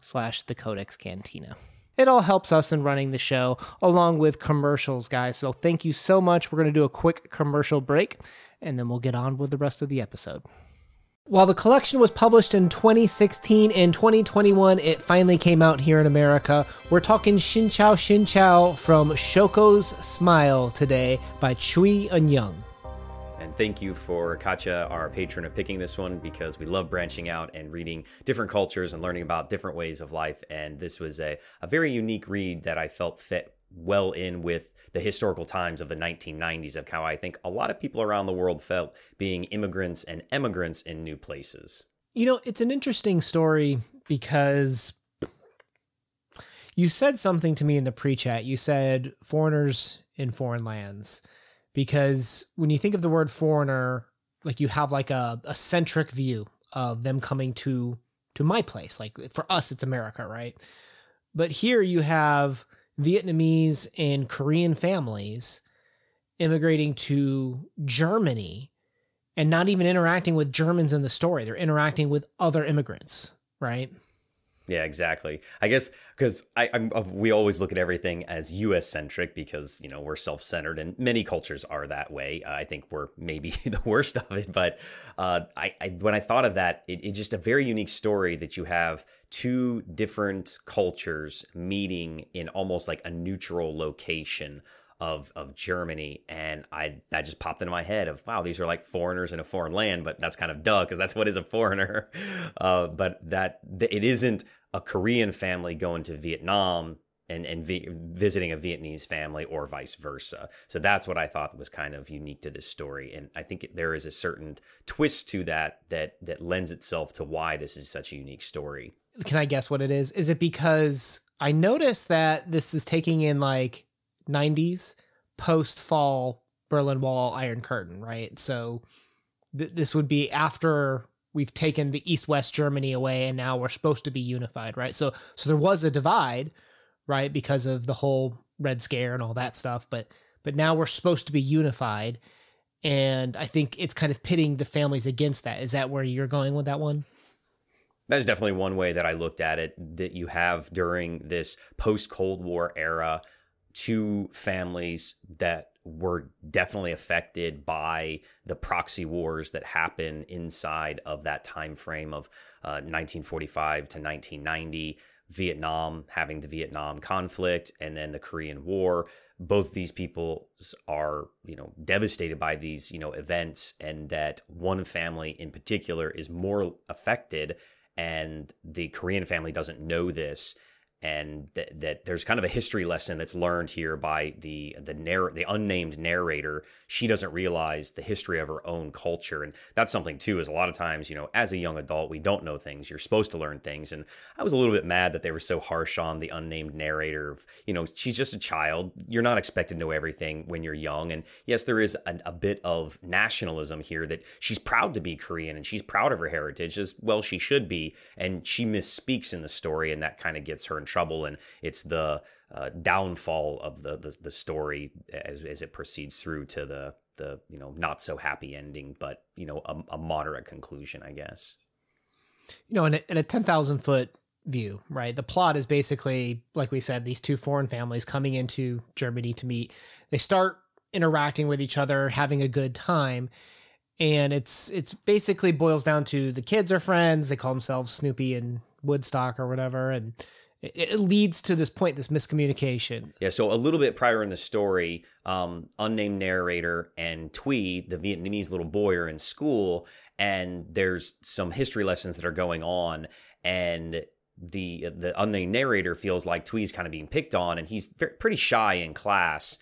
slash the codex cantina. It all helps us in running the show along with commercials guys. So thank you so much. We're going to do a quick commercial break and then we'll get on with the rest of the episode. While the collection was published in 2016 and 2021, it finally came out here in America. We're talking Xin Chao Xin Chao from Shoko's Smile today by Choi Eun Young thank you for Katja, our patron, of picking this one because we love branching out and reading different cultures and learning about different ways of life. And this was a, a very unique read that I felt fit well in with the historical times of the 1990s of how I think a lot of people around the world felt being immigrants and emigrants in new places. You know, it's an interesting story because you said something to me in the pre chat. You said foreigners in foreign lands because when you think of the word foreigner, like you have like a, a centric view of them coming to to my place. Like for us, it's America, right? But here you have Vietnamese and Korean families immigrating to Germany and not even interacting with Germans in the story. They're interacting with other immigrants, right? Yeah, exactly. I guess because I, am we always look at everything as U.S. centric because you know we're self centered and many cultures are that way. Uh, I think we're maybe the worst of it, but uh, I, I, when I thought of that, it, it's just a very unique story that you have two different cultures meeting in almost like a neutral location of of Germany, and I that just popped into my head of wow, these are like foreigners in a foreign land, but that's kind of duh because that's what is a foreigner. Uh, but that it isn't a Korean family going to Vietnam and and vi- visiting a Vietnamese family or vice versa. So that's what I thought was kind of unique to this story, and I think there is a certain twist to that that that lends itself to why this is such a unique story. Can I guess what it is? Is it because I noticed that this is taking in like 90s post fall Berlin Wall Iron Curtain, right? So th- this would be after we've taken the East West Germany away and now we're supposed to be unified, right? So so there was a divide, right, because of the whole Red Scare and all that stuff, but but now we're supposed to be unified and I think it's kind of pitting the families against that. Is that where you're going with that one? That's definitely one way that I looked at it that you have during this post Cold War era two families that were definitely affected by the proxy wars that happen inside of that time frame of uh, 1945 to 1990 vietnam having the vietnam conflict and then the korean war. Both these people are you know devastated by these you know events and that one family in particular is more affected and the korean family doesn't know this and that, there's kind of a history lesson that's learned here by the the narr- the unnamed narrator. She doesn't realize the history of her own culture, and that's something too. Is a lot of times, you know, as a young adult, we don't know things. You're supposed to learn things, and I was a little bit mad that they were so harsh on the unnamed narrator. Of, You know, she's just a child. You're not expected to know everything when you're young, and yes, there is a, bit of nationalism here that she's proud to be Korean and she's proud of her heritage as well. She should be, and she misspeaks in the story, and that kind of gets her trouble and it's the uh, downfall of the, the, the story as as it proceeds through to the the you know not so happy ending, but you know a, a moderate conclusion, I guess. You know, in a, in a ten thousand foot view, right? The plot is basically, like we said, these two foreign families coming into Germany to meet. They start interacting with each other, having a good time. And it's it's basically boils down to the kids are friends. They call themselves Snoopy and Woodstock or whatever, and it leads to this point, this miscommunication. Yeah. So a little bit prior in the story, um, unnamed narrator and Twee, the Vietnamese little boy, are in school, and there's some history lessons that are going on, and the the unnamed narrator feels like Twee's kind of being picked on, and he's pretty shy in class,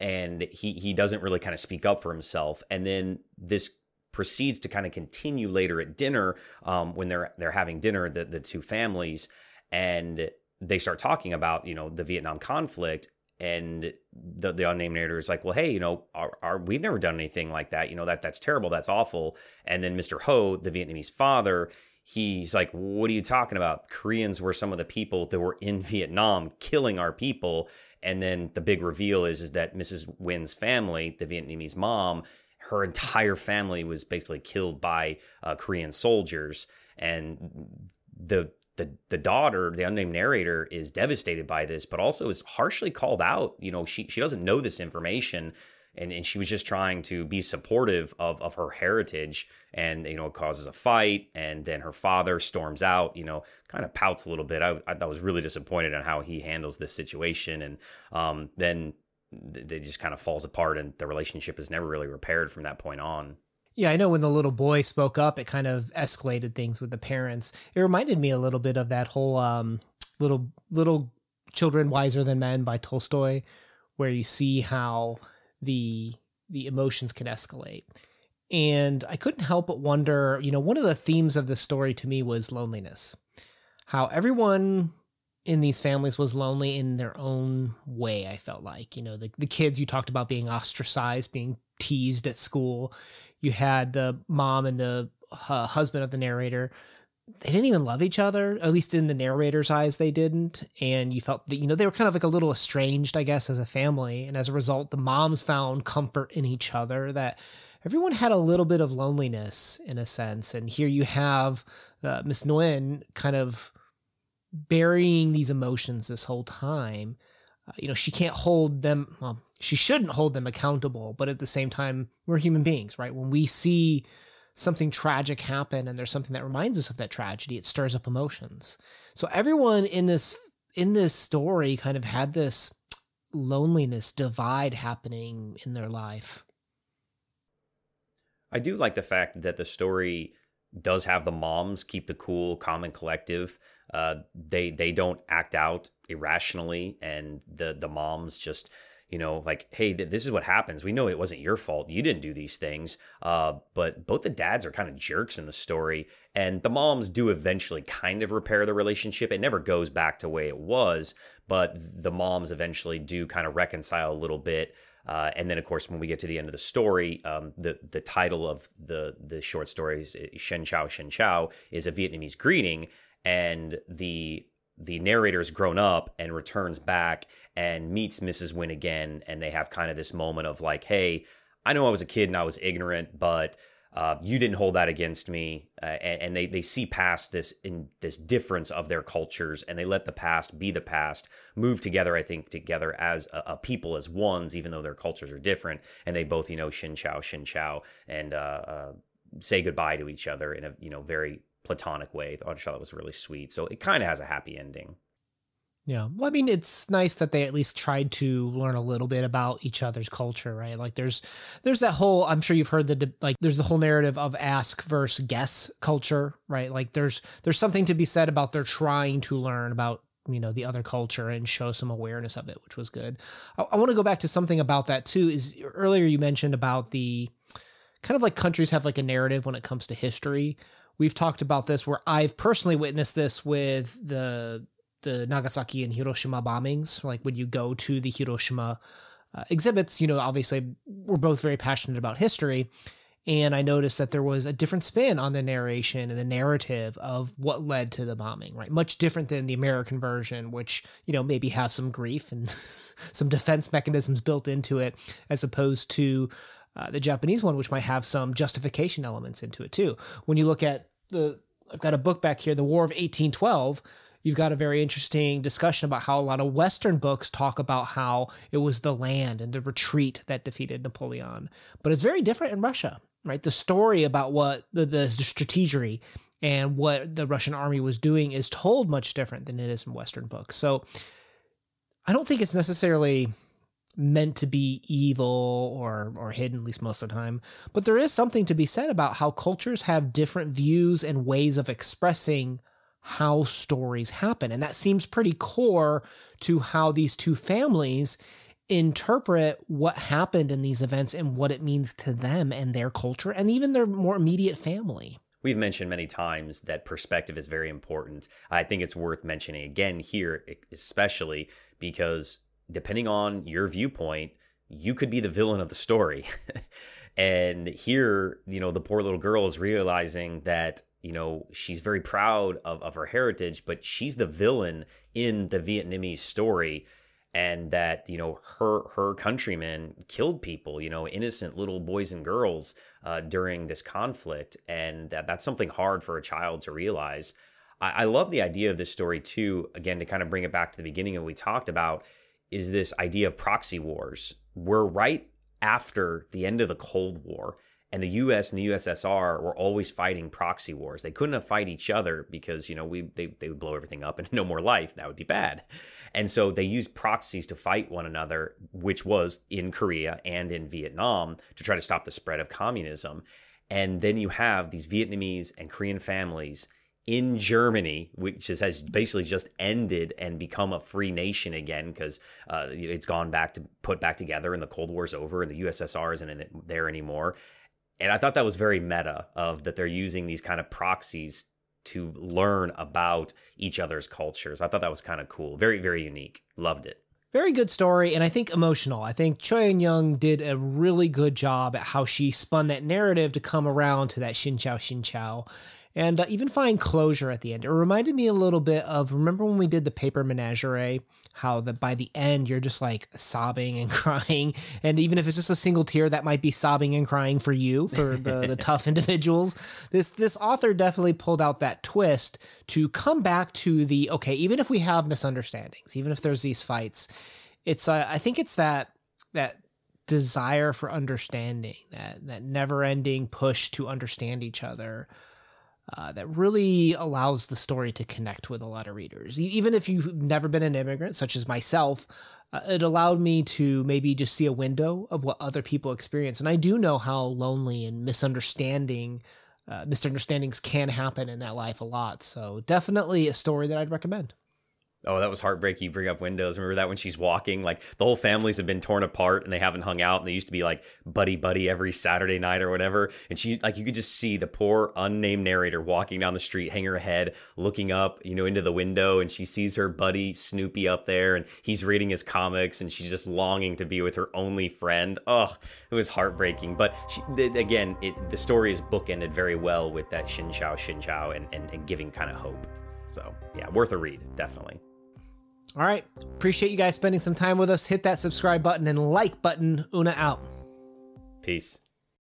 and he he doesn't really kind of speak up for himself, and then this proceeds to kind of continue later at dinner um, when they're they're having dinner the the two families and they start talking about you know the Vietnam conflict and the, the unnamed narrator is like, well, hey, you know, our, our, we've never done anything like that. You know, that that's terrible. That's awful. And then Mr. Ho, the Vietnamese father, he's like, what are you talking about? Koreans were some of the people that were in Vietnam killing our people. And then the big reveal is, is that Mrs. Nguyen's family, the Vietnamese mom, her entire family was basically killed by uh, Korean soldiers. And the the the daughter, the unnamed narrator, is devastated by this, but also is harshly called out. You know, she she doesn't know this information, and, and she was just trying to be supportive of of her heritage, and you know, it causes a fight, and then her father storms out. You know, kind of pouts a little bit. I I was really disappointed on how he handles this situation, and um, then it just kind of falls apart, and the relationship is never really repaired from that point on. Yeah, I know when the little boy spoke up, it kind of escalated things with the parents. It reminded me a little bit of that whole um, little little children wiser than men by Tolstoy, where you see how the the emotions can escalate. And I couldn't help but wonder, you know, one of the themes of the story to me was loneliness. How everyone in these families was lonely in their own way, I felt like. You know, the, the kids you talked about being ostracized, being teased at school. You had the mom and the uh, husband of the narrator. They didn't even love each other at least in the narrator's eyes they didn't. And you felt that you know they were kind of like a little estranged i guess as a family. And as a result the moms found comfort in each other that everyone had a little bit of loneliness in a sense. And here you have uh, miss nguyen kind of burying these emotions this whole time. Uh, you know she can't hold them well she shouldn't hold them accountable but at the same time we're human beings right? When we see something tragic happen and there's something that reminds us of that tragedy it stirs up emotions. So everyone in this in this story kind of had this loneliness divide happening in their life. I do like the fact that the story does have the moms keep the cool calm and collective. Uh, they they don't act out irrationally, and the the moms just you know like hey th- this is what happens. We know it wasn't your fault. You didn't do these things. Uh, but both the dads are kind of jerks in the story and the moms do eventually kind of repair the relationship. It never goes back to the way it was but the moms eventually do kind of reconcile a little bit. Uh, and then, of course, when we get to the end of the story, um, the the title of the the short story is Xin Chao Xin Chao is a Vietnamese greeting, and the the narrator's grown up and returns back and meets Mrs. Nguyen again, and they have kind of this moment of like, "Hey, I know I was a kid and I was ignorant, but uh, you didn't hold that against me." Uh, and, and, they they see past this in this difference of their cultures, and they let the past be the past, move together. I think together as a, a people, as ones, even though their cultures are different, and they both you know Xin Chao Xin Chao and uh, uh, say goodbye to each other in a you know very platonic way. I thought that was really sweet. So it kind of has a happy ending. Yeah. Well, I mean, it's nice that they at least tried to learn a little bit about each other's culture, right? Like there's there's that whole I'm sure you've heard the like there's the whole narrative of ask versus guess culture, right? Like there's there's something to be said about they're trying to learn about you know the other culture and show some awareness of it which was good i, I want to go back to something about that too is earlier you mentioned about the kind of like countries have like a narrative when it comes to history we've talked about this where I've personally witnessed this with the the Nagasaki and Hiroshima bombings. Like when you go to the Hiroshima uh, exhibits, you know, obviously we're both very passionate about history. And I noticed that there was a different spin on the narration and the narrative of what led to the bombing, right? Much different than the American version, which, you know, maybe has some grief and some defense mechanisms built into it, as opposed to uh, the Japanese one, which might have some justification elements into it too. When you look at the, I've got a book back here, The War of 1812. You've got a very interesting discussion about how a lot of Western books talk about how it was the land and the retreat that defeated Napoleon. But it's very different in Russia, right? The story about what the, the, the strategery and what the Russian army was doing is told much different than it is in Western books. So I don't think it's necessarily meant to be evil or or hidden at least most of the time. But there is something to be said about how cultures have different views and ways of expressing how stories happen. And that seems pretty core to how these two families interpret what happened in these events and what it means to them and their culture and even their more immediate family. We've mentioned many times that perspective is very important. I think it's worth mentioning again here, especially because depending on your viewpoint, you could be the villain of the story. and here, you know, the poor little girl is realizing that, you know, she's very proud of, of her heritage, but she's the villain in the Vietnamese story and that you know her her countrymen killed people you know innocent little boys and girls uh, during this conflict and that that's something hard for a child to realize I, I love the idea of this story too again to kind of bring it back to the beginning of what we talked about is this idea of proxy wars we're right after the end of the cold war and the US and the USSR were always fighting proxy wars. They couldn't fight each other because, you know, we they, they would blow everything up and no more life. That would be bad. And so they used proxies to fight one another, which was in Korea and in Vietnam to try to stop the spread of communism. And then you have these Vietnamese and Korean families in Germany, which has basically just ended and become a free nation again because uh, it's gone back to put back together and the Cold War's over and the USSR isn't there anymore. And I thought that was very meta of that they're using these kind of proxies to learn about each other's cultures. I thought that was kind of cool. Very, very unique. Loved it. Very good story, and I think emotional. I think Choi Eun Young did a really good job at how she spun that narrative to come around to that Xin Chao Xin Chao and uh, even find closure at the end. It reminded me a little bit of remember when we did the paper menagerie, how that by the end you're just like sobbing and crying, and even if it's just a single tear, that might be sobbing and crying for you for the the tough individuals. This this author definitely pulled out that twist to come back to the okay, even if we have misunderstandings, even if there's these fights, it's uh, I think it's that that desire for understanding that that never ending push to understand each other uh, that really allows the story to connect with a lot of readers. Even if you've never been an immigrant, such as myself, uh, it allowed me to maybe just see a window of what other people experience. And I do know how lonely and misunderstanding. Uh, misunderstandings can happen in that life a lot. So, definitely a story that I'd recommend. Oh, that was heartbreaking. You bring up Windows. Remember that when she's walking, like the whole families have been torn apart and they haven't hung out, and they used to be like buddy buddy every Saturday night or whatever. And she, like, you could just see the poor unnamed narrator walking down the street, hanging her head, looking up, you know, into the window, and she sees her buddy Snoopy up there, and he's reading his comics, and she's just longing to be with her only friend. Oh, it was heartbreaking. But she, again, it, the story is bookended very well with that Xin Chao Xin Chao and, and, and giving kind of hope. So yeah, worth a read, definitely. All right. Appreciate you guys spending some time with us. Hit that subscribe button and like button. Una out. Peace.